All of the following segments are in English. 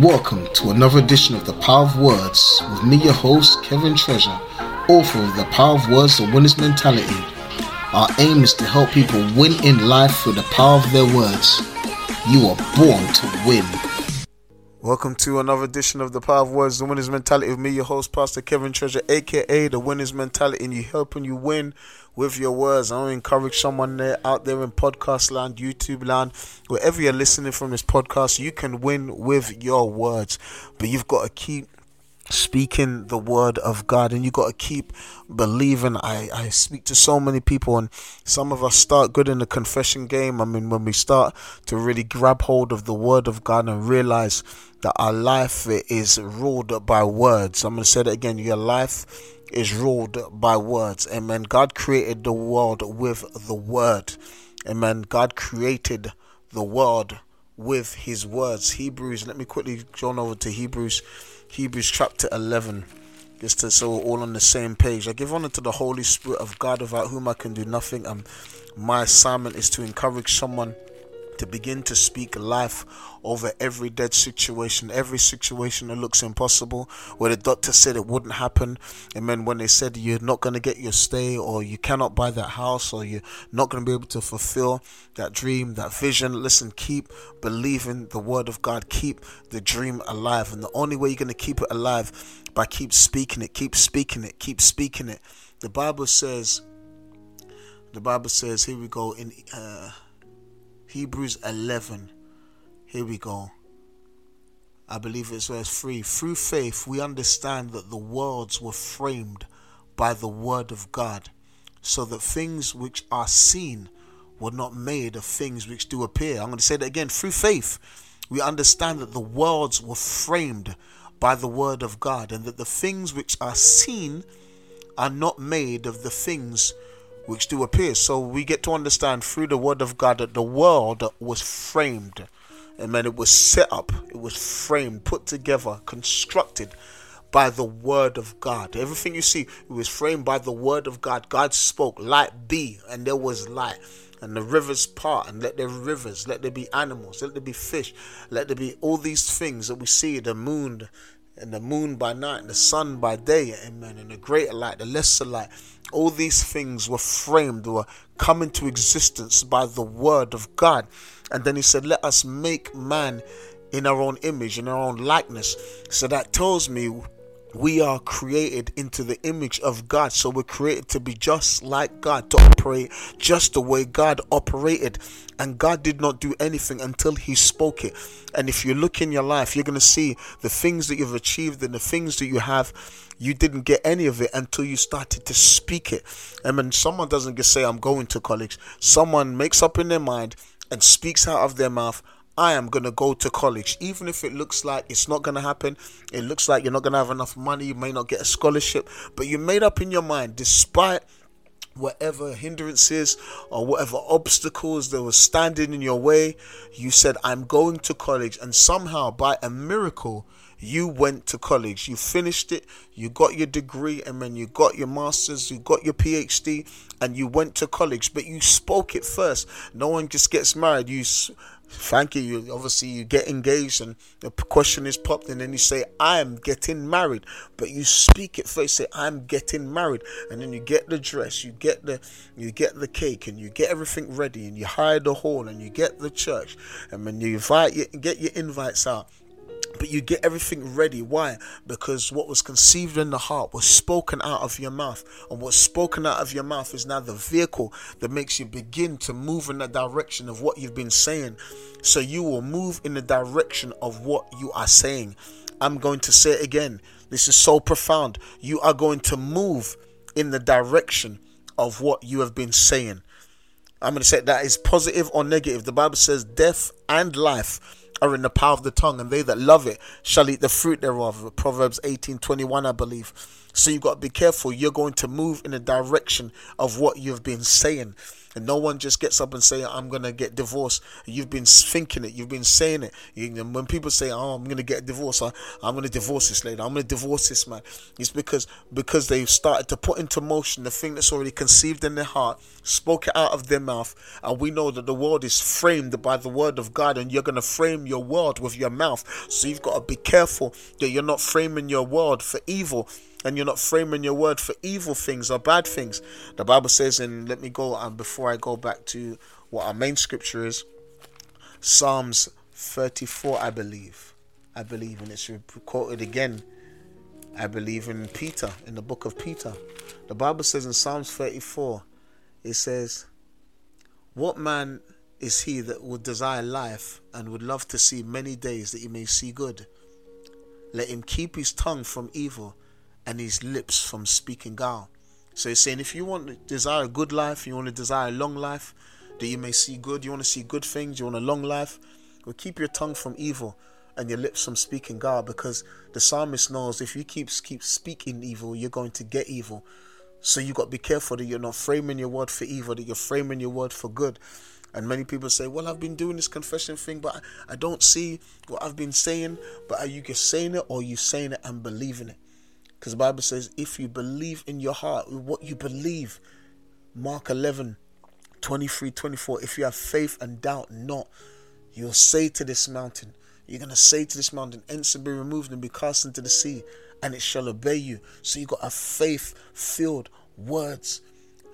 Welcome to another edition of The Power of Words with me, your host, Kevin Treasure, author of The Power of Words, The Winner's Mentality. Our aim is to help people win in life through the power of their words. You are born to win. Welcome to another edition of the Power of Words, the Winner's Mentality with me, your host, Pastor Kevin Treasure, aka the Winner's Mentality, and you helping you win with your words. I want to encourage someone there out there in podcast land, YouTube land, wherever you're listening from this podcast, you can win with your words, but you've got to keep speaking the word of God. And you got to keep believing. I, I speak to so many people and some of us start good in the confession game. I mean when we start to really grab hold of the word of God and realize that our life is ruled by words. I'm going to say that again. Your life is ruled by words. Amen. God created the world with the word. Amen. God created the world with his words. Hebrews let me quickly go over to Hebrews Hebrews chapter 11, just to, so we're all on the same page. I give honor to the Holy Spirit of God, without whom I can do nothing. And my assignment is to encourage someone to begin to speak life over every dead situation, every situation that looks impossible, where the doctor said it wouldn't happen, and then when they said you're not going to get your stay, or you cannot buy that house, or you're not going to be able to fulfill that dream, that vision. Listen, keep believing the word of God, keep the dream alive, and the only way you're going to keep it alive by keep speaking it, keep speaking it, keep speaking it. The Bible says. The Bible says, here we go in. Uh, Hebrews 11. Here we go. I believe it's verse 3. Through faith, we understand that the worlds were framed by the word of God, so that things which are seen were not made of things which do appear. I'm going to say that again. Through faith, we understand that the worlds were framed by the word of God, and that the things which are seen are not made of the things which do appear. So we get to understand through the word of God that the world was framed. Amen. It was set up, it was framed, put together, constructed by the word of God. Everything you see, it was framed by the word of God. God spoke, light be, and there was light. And the rivers part, and let there be rivers, let there be animals, let there be fish, let there be all these things that we see the moon, and the moon by night, and the sun by day, amen, and the greater light, the lesser light. All these things were framed, were come into existence by the word of God. And then he said, Let us make man in our own image, in our own likeness. So that tells me we are created into the image of God. So we're created to be just like God, to operate just the way God operated. And God did not do anything until He spoke it. And if you look in your life, you're going to see the things that you've achieved and the things that you have. You didn't get any of it until you started to speak it. And when someone doesn't just say, I'm going to college, someone makes up in their mind and speaks out of their mouth, I am going to go to college, even if it looks like it's not going to happen. It looks like you're not going to have enough money. You may not get a scholarship, but you made up in your mind, despite whatever hindrances or whatever obstacles that were standing in your way, you said, I'm going to college. And somehow, by a miracle, you went to college, you finished it, you got your degree, and then you got your master's, you got your PhD, and you went to college, but you spoke it first. No one just gets married. You thank you. You obviously you get engaged, and the question is popped, and then you say, "I am getting married," but you speak it first. Say, "I'm getting married," and then you get the dress, you get the you get the cake, and you get everything ready, and you hire the hall, and you get the church, and when you invite you get your invites out but you get everything ready. Why? Because what was conceived in the heart was spoken out of your mouth. And what's spoken out of your mouth is now the vehicle that makes you begin to move in the direction of what you've been saying. So you will move in the direction of what you are saying. I'm going to say it again. This is so profound. You are going to move in the direction of what you have been saying. I'm going to say that is positive or negative. The Bible says death and life are in the power of the tongue, and they that love it shall eat the fruit thereof. Proverbs 18 21, I believe. So you've got to be careful. You're going to move in the direction of what you've been saying. And no one just gets up and say, I'm going to get divorced. You've been thinking it. You've been saying it. You, when people say, oh, I'm going to get divorced, I, I'm going to divorce this lady. I'm going to divorce this man. It's because, because they've started to put into motion the thing that's already conceived in their heart, spoke it out of their mouth. And we know that the world is framed by the word of God and you're going to frame your world with your mouth. So you've got to be careful that you're not framing your world for evil and you're not framing your word for evil things or bad things. The Bible says, and let me go and before I go back to what our main scripture is, Psalms 34, I believe. I believe, and it's quoted again. I believe in Peter, in the book of Peter. The Bible says in Psalms 34, it says, What man is he that would desire life and would love to see many days that he may see good? Let him keep his tongue from evil and his lips from speaking guile. So he's saying if you want to desire a good life, you want to desire a long life, that you may see good, you want to see good things, you want a long life, well keep your tongue from evil and your lips from speaking guile because the psalmist knows if you keep keep speaking evil, you're going to get evil. So you got to be careful that you're not framing your word for evil, that you're framing your word for good. And many people say, Well, I've been doing this confession thing, but I don't see what I've been saying. But are you just saying it or are you saying it and believing it? Because the Bible says, if you believe in your heart, what you believe, Mark 11, 23, 24, if you have faith and doubt not, you'll say to this mountain, you're going to say to this mountain, enter be removed and be cast into the sea, and it shall obey you. So you've got a faith filled words.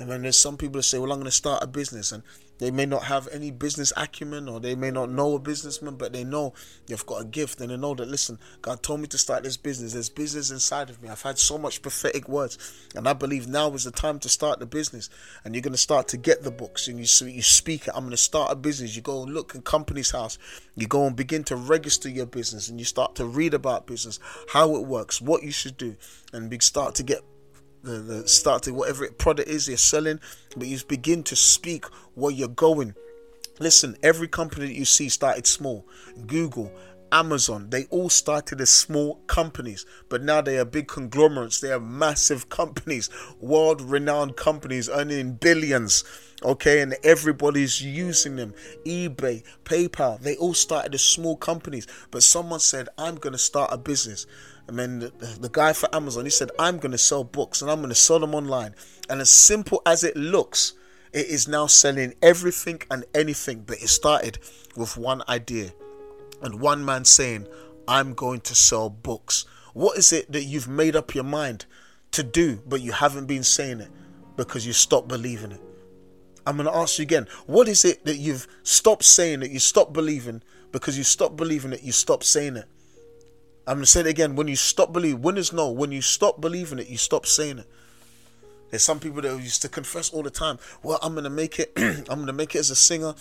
And then there's some people that say, well, I'm going to start a business. And they may not have any business acumen or they may not know a businessman, but they know they've got a gift and they know that, listen, God told me to start this business. There's business inside of me. I've had so much prophetic words. And I believe now is the time to start the business. And you're going to start to get the books and you, you speak it. I'm going to start a business. You go and look in Companies House. You go and begin to register your business and you start to read about business, how it works, what you should do, and start to get the, start to whatever product is you're selling, but you begin to speak where you're going. Listen, every company that you see started small. Google, Amazon, they all started as small companies, but now they are big conglomerates. They are massive companies, world renowned companies earning billions. Okay, and everybody's using them. eBay, PayPal, they all started as small companies, but someone said, I'm going to start a business. And then the, the guy for Amazon, he said, I'm going to sell books and I'm going to sell them online. And as simple as it looks, it is now selling everything and anything. But it started with one idea and one man saying, I'm going to sell books. What is it that you've made up your mind to do, but you haven't been saying it because you stopped believing it? I'm going to ask you again. What is it that you've stopped saying that you stopped believing because you stopped believing it, you stopped saying it? I'm gonna say it again. When you stop believing, winners know. When you stop believing it, you stop saying it. There's some people that used to confess all the time. Well, I'm gonna make it. I'm gonna make it as a singer.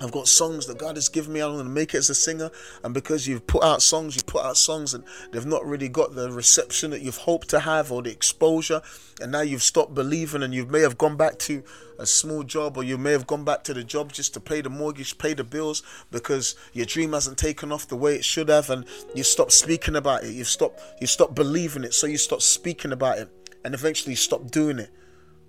I've got songs that God has given me. I'm going to make it as a singer. And because you've put out songs, you put out songs and they've not really got the reception that you've hoped to have or the exposure. And now you've stopped believing and you may have gone back to a small job or you may have gone back to the job just to pay the mortgage, pay the bills because your dream hasn't taken off the way it should have. And you stop speaking about it. You've stopped, you stop believing it. So you stop speaking about it and eventually stop doing it.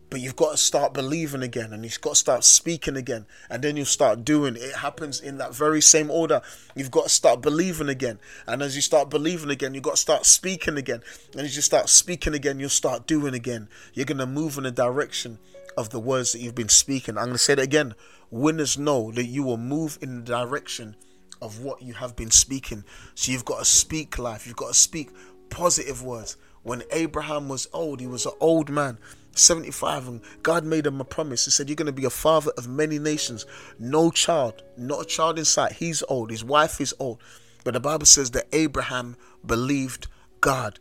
But you've got to start believing again and you've got to start speaking again. And then you start doing it. happens in that very same order. You've got to start believing again. And as you start believing again, you've got to start speaking again. And as you start speaking again, you'll start doing again. You're going to move in the direction of the words that you've been speaking. I'm going to say it again. Winners know that you will move in the direction of what you have been speaking. So you've got to speak life. You've got to speak positive words. When Abraham was old, he was an old man. 75 and God made him a promise. He said, You're going to be a father of many nations. No child, not a child in sight. He's old. His wife is old. But the Bible says that Abraham believed God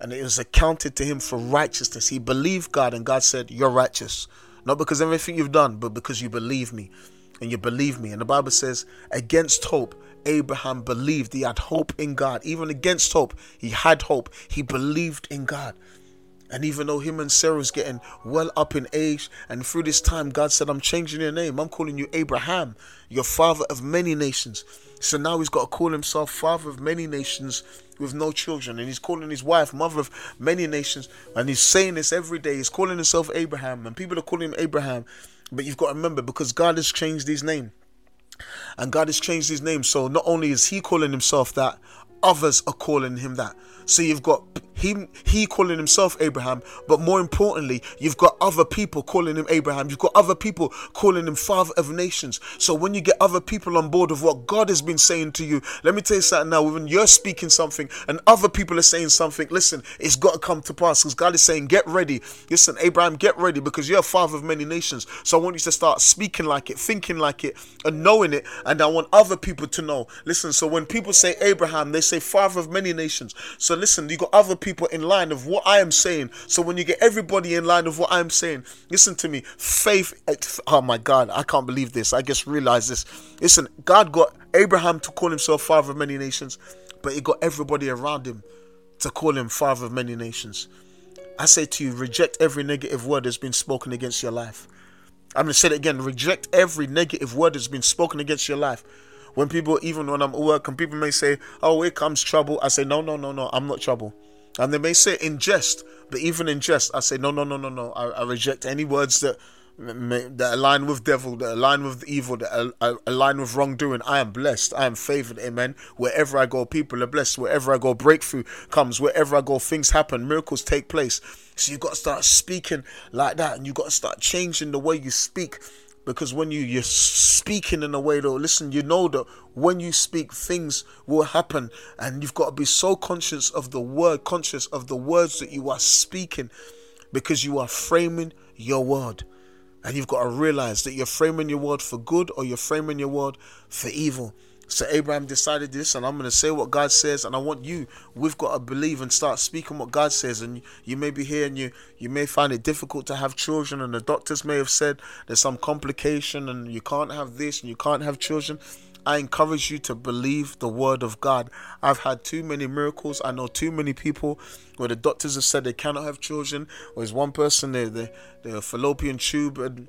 and it was accounted to him for righteousness. He believed God and God said, You're righteous. Not because everything you've done, but because you believe me and you believe me. And the Bible says, Against hope, Abraham believed. He had hope in God. Even against hope, he had hope. He believed in God. And even though him and Sarah was getting well up in age, and through this time, God said, I'm changing your name. I'm calling you Abraham, your father of many nations. So now he's got to call himself father of many nations with no children. And he's calling his wife mother of many nations. And he's saying this every day. He's calling himself Abraham. And people are calling him Abraham. But you've got to remember because God has changed his name. And God has changed his name. So not only is he calling himself that, others are calling him that. So you've got him he calling himself Abraham, but more importantly, you've got other people calling him Abraham. You've got other people calling him father of nations. So when you get other people on board of what God has been saying to you, let me tell you something now. When you're speaking something and other people are saying something, listen, it's got to come to pass because God is saying, get ready. Listen, Abraham, get ready because you're a father of many nations. So I want you to start speaking like it, thinking like it, and knowing it. And I want other people to know. Listen, so when people say Abraham, they say father of many nations. So listen, you got other people in line of what I am saying. So when you get everybody in line of what I'm saying, listen to me. Faith. Oh my God, I can't believe this. I just realized this. Listen, God got Abraham to call himself father of many nations, but he got everybody around him to call him father of many nations. I say to you, reject every negative word that's been spoken against your life. I'm to say it again. Reject every negative word that's been spoken against your life. When people, even when I'm at work, and people may say, "Oh, here comes trouble," I say, "No, no, no, no, I'm not trouble." And they may say in jest, but even in jest, I say, "No, no, no, no, no. I, I reject any words that that align with devil, that align with evil, that align with wrongdoing. I am blessed. I am favored. Amen. Wherever I go, people are blessed. Wherever I go, breakthrough comes. Wherever I go, things happen. Miracles take place. So you've got to start speaking like that, and you've got to start changing the way you speak because when you you're speaking in a way though listen you know that when you speak things will happen. And you've got to be so conscious of the word conscious of the words that you are speaking. Because you are framing your word. And you've got to realize that you're framing your word for good or you're framing your word for evil so Abraham decided this, and I'm going to say what God says, and I want you. We've got to believe and start speaking what God says. And you may be here, and you you may find it difficult to have children, and the doctors may have said there's some complication, and you can't have this, and you can't have children. I encourage you to believe the word of God. I've had too many miracles. I know too many people where the doctors have said they cannot have children. Or there's one person, they the fallopian tube and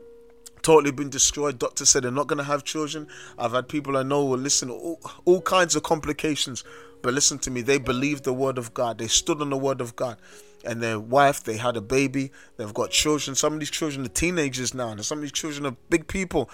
totally been destroyed. Doctors said they're not going to have children. I've had people I know will listen, all, all kinds of complications. But listen to me, they believed the word of God. They stood on the word of God. And their wife, they had a baby. They've got children. Some of these children are teenagers now. And some of these children are big people.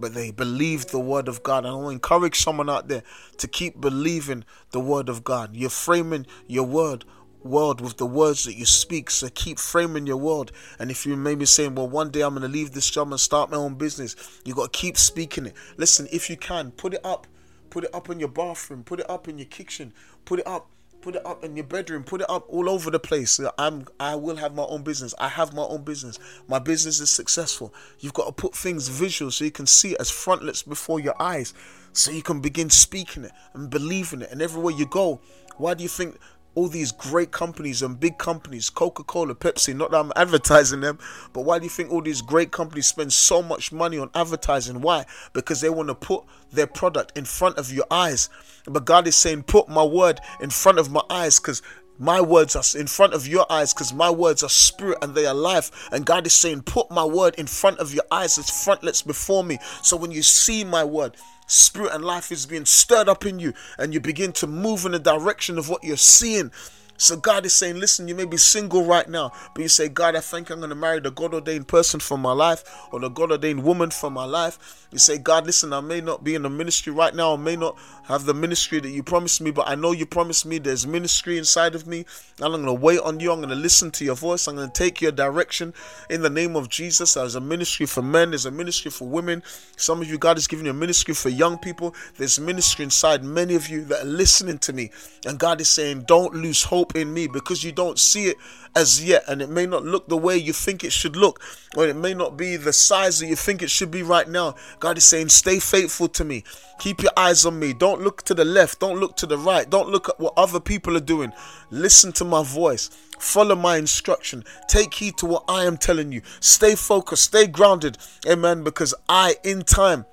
But they believed the word of God. And I want to encourage someone out there to keep believing the word of God. You're framing your word world with the words that you speak. So keep framing your world. And if you may be saying, well, one day I'm going to leave this job and start my own business, you got to keep speaking it. Listen, if you can, put it up. Put it up in your bathroom. Put it up in your kitchen. Put it up. Put it up in your bedroom. Put it up all over the place. I'm. I will have my own business. I have my own business. My business is successful. You've got to put things visual so you can see it as frontlets before your eyes, so you can begin speaking it and believing it. And everywhere you go, why do you think all these great companies and big companies, Coca Cola, Pepsi, not that I'm advertising them, but why do you think all these great companies spend so much money on advertising? Why? Because they want to put their product in front of your eyes. But God is saying, put my word in front of my eyes because my words are in front of your eyes because my words are spirit and they are life. And God is saying, Put my word in front of your eyes as frontlets before me. So when you see my word, spirit and life is being stirred up in you and you begin to move in the direction of what you're seeing. So God is saying, listen, you may be single right now, but you say, God, I think I'm going to marry the God ordained person for my life or the God ordained woman for my life. You say, God, listen, I may not be in the ministry right now, I may not have the ministry that you promised me, but I know you promised me there's ministry inside of me. And I'm going to wait on you. I'm going to listen to your voice. I'm going to take your direction in the name of Jesus. There's a ministry for men, there's a ministry for women. Some of you, God is giving you a ministry for young people. There's ministry inside many of you that are listening to me. And God is saying, don't lose hope hope in me because you don't see it as yet and it may not look the way you think it should look or it may not be the size that you think it should be right now. God is saying stay faithful to me. Keep your eyes on me. Don't look to the left. Don't look to the right. Don't look at what other people are doing. Listen to my voice. Follow my instruction. Take heed to what i am telling you. Stay focused. Stay grounded. Amen. Because i in time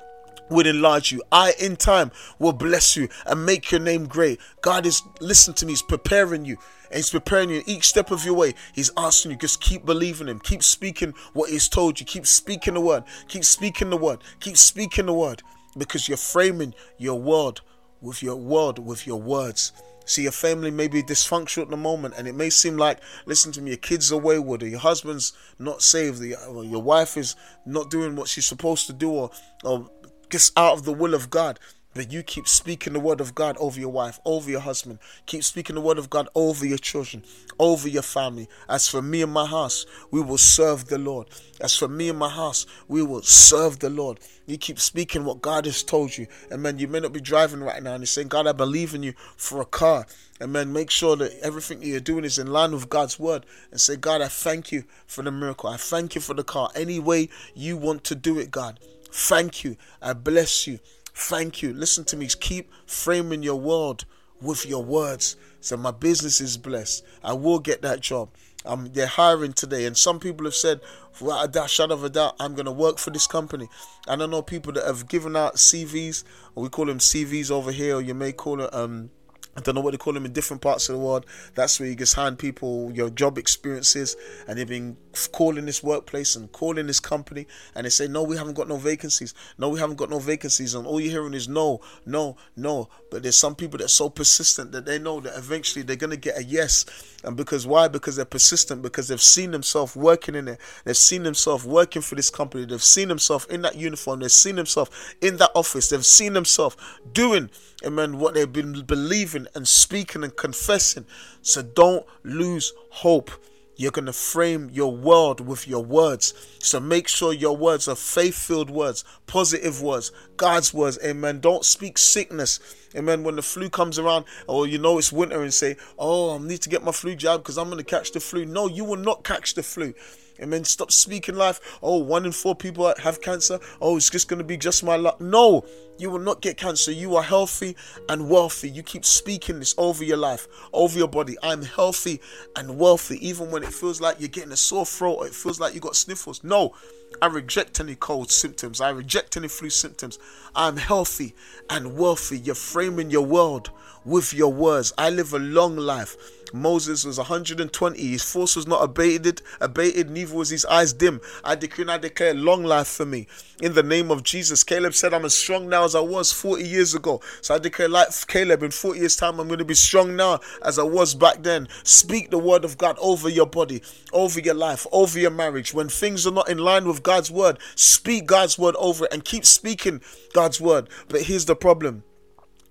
will enlarge you. I, in time, will bless you and make your name great. God is, listen to me, He's preparing you. And He's preparing you each step of your way. He's asking you, just keep believing Him. Keep speaking what He's told you. Keep speaking the word. Keep speaking the word. Keep speaking the word. Because you're framing your world with your word, with your words. See, your family may be dysfunctional at the moment, and it may seem like, listen to me, your kids are wayward, or your husband's not saved, or your wife is not doing what she's supposed to do, or, or gets out of the will of God. But you keep speaking the word of God over your wife, over your husband. Keep speaking the word of God over your children, over your family. As for me and my house, we will serve the Lord. As for me and my house, we will serve the Lord. You keep speaking what God has told you. And man, you may not be driving right now and you're saying, God, I believe in you for a car. And man, make sure that everything that you're doing is in line with God's word. And say, God, I thank you for the miracle. I thank you for the car. Any way you want to do it, God. Thank you. I bless you. Thank you. Listen to me. Keep framing your world with your words. So my business is blessed. I will get that job. Um, they're hiring today, and some people have said, without a doubt, shadow of a doubt, I'm going to work for this company. And I know people that have given out CVs, we call them CVs over here, or you may call it um, I don't know what they call them in different parts of the world. That's where you just hand people your job experiences, and they've been calling this workplace and calling this company, and they say, No, we haven't got no vacancies. No, we haven't got no vacancies. And all you're hearing is no, no, no. But there's some people that are so persistent that they know that eventually they're going to get a yes. And because why? Because they're persistent, because they've seen themselves working in it. They've seen themselves working for this company. They've seen themselves in that uniform. They've seen themselves in that office. They've seen themselves doing, amen, what they've been believing and speaking and confessing. So don't lose hope. You're going to frame your world with your words. So make sure your words are faith filled words, positive words, God's words. Amen. Don't speak sickness. Amen. When the flu comes around, or you know it's winter, and say, Oh, I need to get my flu jab because I'm going to catch the flu. No, you will not catch the flu. Amen. Stop speaking life. Oh, one in four people have cancer. Oh, it's just going to be just my luck. No, you will not get cancer. You are healthy and wealthy. You keep speaking this over your life, over your body. I'm healthy and wealthy, even when it feels like you're getting a sore throat or it feels like you got sniffles. No, I reject any cold symptoms. I reject any flu symptoms. I'm healthy and wealthy. You're framing your world with your words. I live a long life. Moses was 120. His force was not abated, abated, neither was his eyes dim. I decree and I declare long life for me. In the name of Jesus. Caleb said, I'm as strong now as I was 40 years ago. So I declare life, Caleb, in 40 years' time, I'm going to be strong now as I was back then. Speak the word of God over your body, over your life, over your marriage. When things are not in line with God's word, speak God's word over it and keep speaking God's word. But here's the problem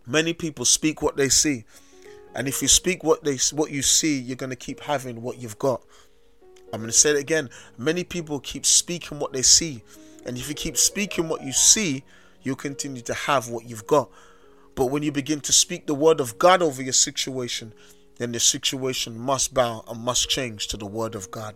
Many people speak what they see. And if you speak what they what you see, you're going to keep having what you've got. I'm going to say it again. Many people keep speaking what they see. And if you keep speaking what you see, you'll continue to have what you've got. But when you begin to speak the word of God over your situation, then the situation must bow and must change to the word of God.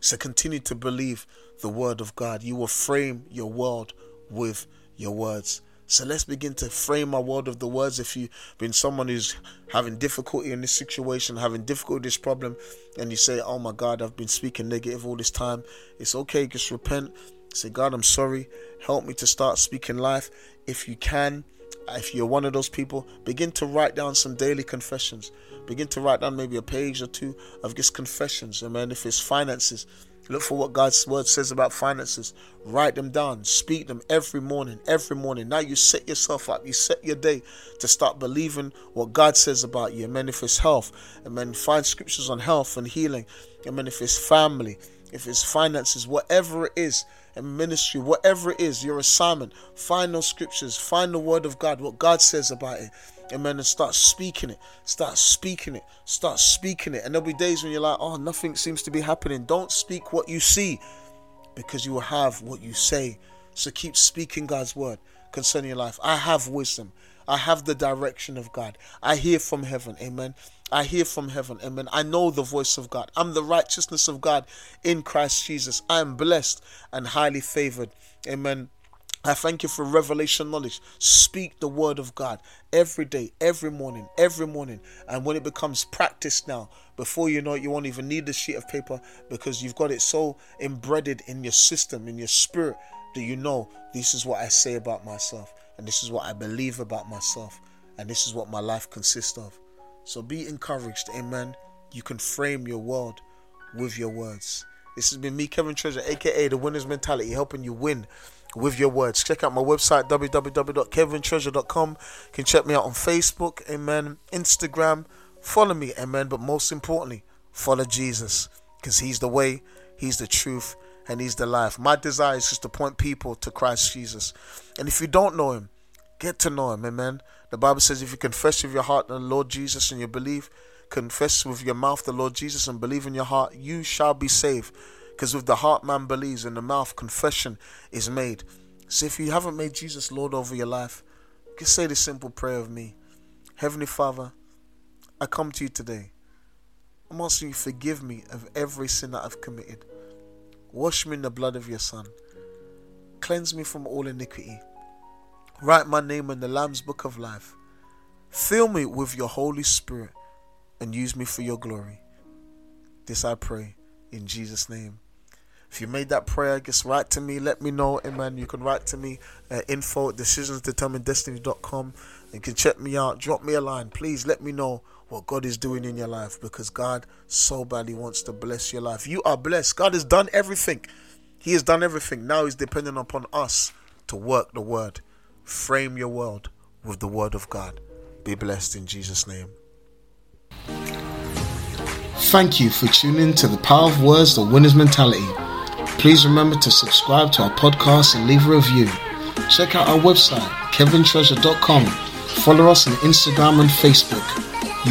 So continue to believe the word of God. You will frame your world with your words. So let's begin to frame our world of the words. If you've been someone who's having difficulty in this situation, having difficulty with this problem, and you say, Oh my God, I've been speaking negative all this time, it's okay, just repent. Say, God, I'm sorry. Help me to start speaking life. If you can, if you're one of those people, begin to write down some daily confessions. Begin to write down maybe a page or two of just confessions. And man, if it's finances, Look for what God's word says about finances. Write them down. Speak them every morning. Every morning. Now you set yourself up. You set your day to start believing what God says about you. Amen. If it's health, amen. Find scriptures on health and healing. Amen. If it's family, if it's finances, whatever it is, and ministry, whatever it is, your assignment, find those scriptures. Find the word of God, what God says about it. Amen. And start speaking it. Start speaking it. Start speaking it. And there'll be days when you're like, oh, nothing seems to be happening. Don't speak what you see because you will have what you say. So keep speaking God's word concerning your life. I have wisdom. I have the direction of God. I hear from heaven. Amen. I hear from heaven. Amen. I know the voice of God. I'm the righteousness of God in Christ Jesus. I am blessed and highly favored. Amen. I thank you for revelation knowledge. Speak the word of God every day, every morning, every morning. And when it becomes practice now, before you know it, you won't even need the sheet of paper because you've got it so embedded in your system, in your spirit, that you know this is what I say about myself, and this is what I believe about myself, and this is what my life consists of. So be encouraged, amen. You can frame your world with your words. This has been me, Kevin Treasure, aka the winner's mentality, helping you win with your words. Check out my website www.kevintreasure.com. You can check me out on Facebook, amen, Instagram. Follow me, amen. But most importantly, follow Jesus because He's the way, He's the truth, and He's the life. My desire is just to point people to Christ Jesus. And if you don't know Him, get to know Him, amen. The Bible says if you confess with your heart the Lord Jesus and you believe, confess with your mouth the Lord Jesus and believe in your heart, you shall be saved. Because with the heart man believes, and the mouth confession is made. So if you haven't made Jesus Lord over your life, just say this simple prayer of me. Heavenly Father, I come to you today. I'm asking you forgive me of every sin that I've committed. Wash me in the blood of your Son. Cleanse me from all iniquity. Write my name in the Lamb's book of life. Fill me with your Holy Spirit and use me for your glory. This I pray in Jesus' name. If you made that prayer, just write to me. Let me know. Amen. You can write to me at info at decisionsdeterminedestiny.com. You can check me out. Drop me a line. Please let me know what God is doing in your life because God so badly wants to bless your life. You are blessed. God has done everything. He has done everything. Now He's dependent upon us to work the word. Frame your world with the word of God. Be blessed in Jesus' name. Thank you for tuning to the Power of Words, the Winner's Mentality. Please remember to subscribe to our podcast and leave a review. Check out our website, kevintreasure.com. Follow us on Instagram and Facebook.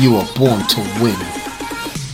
You are born to win.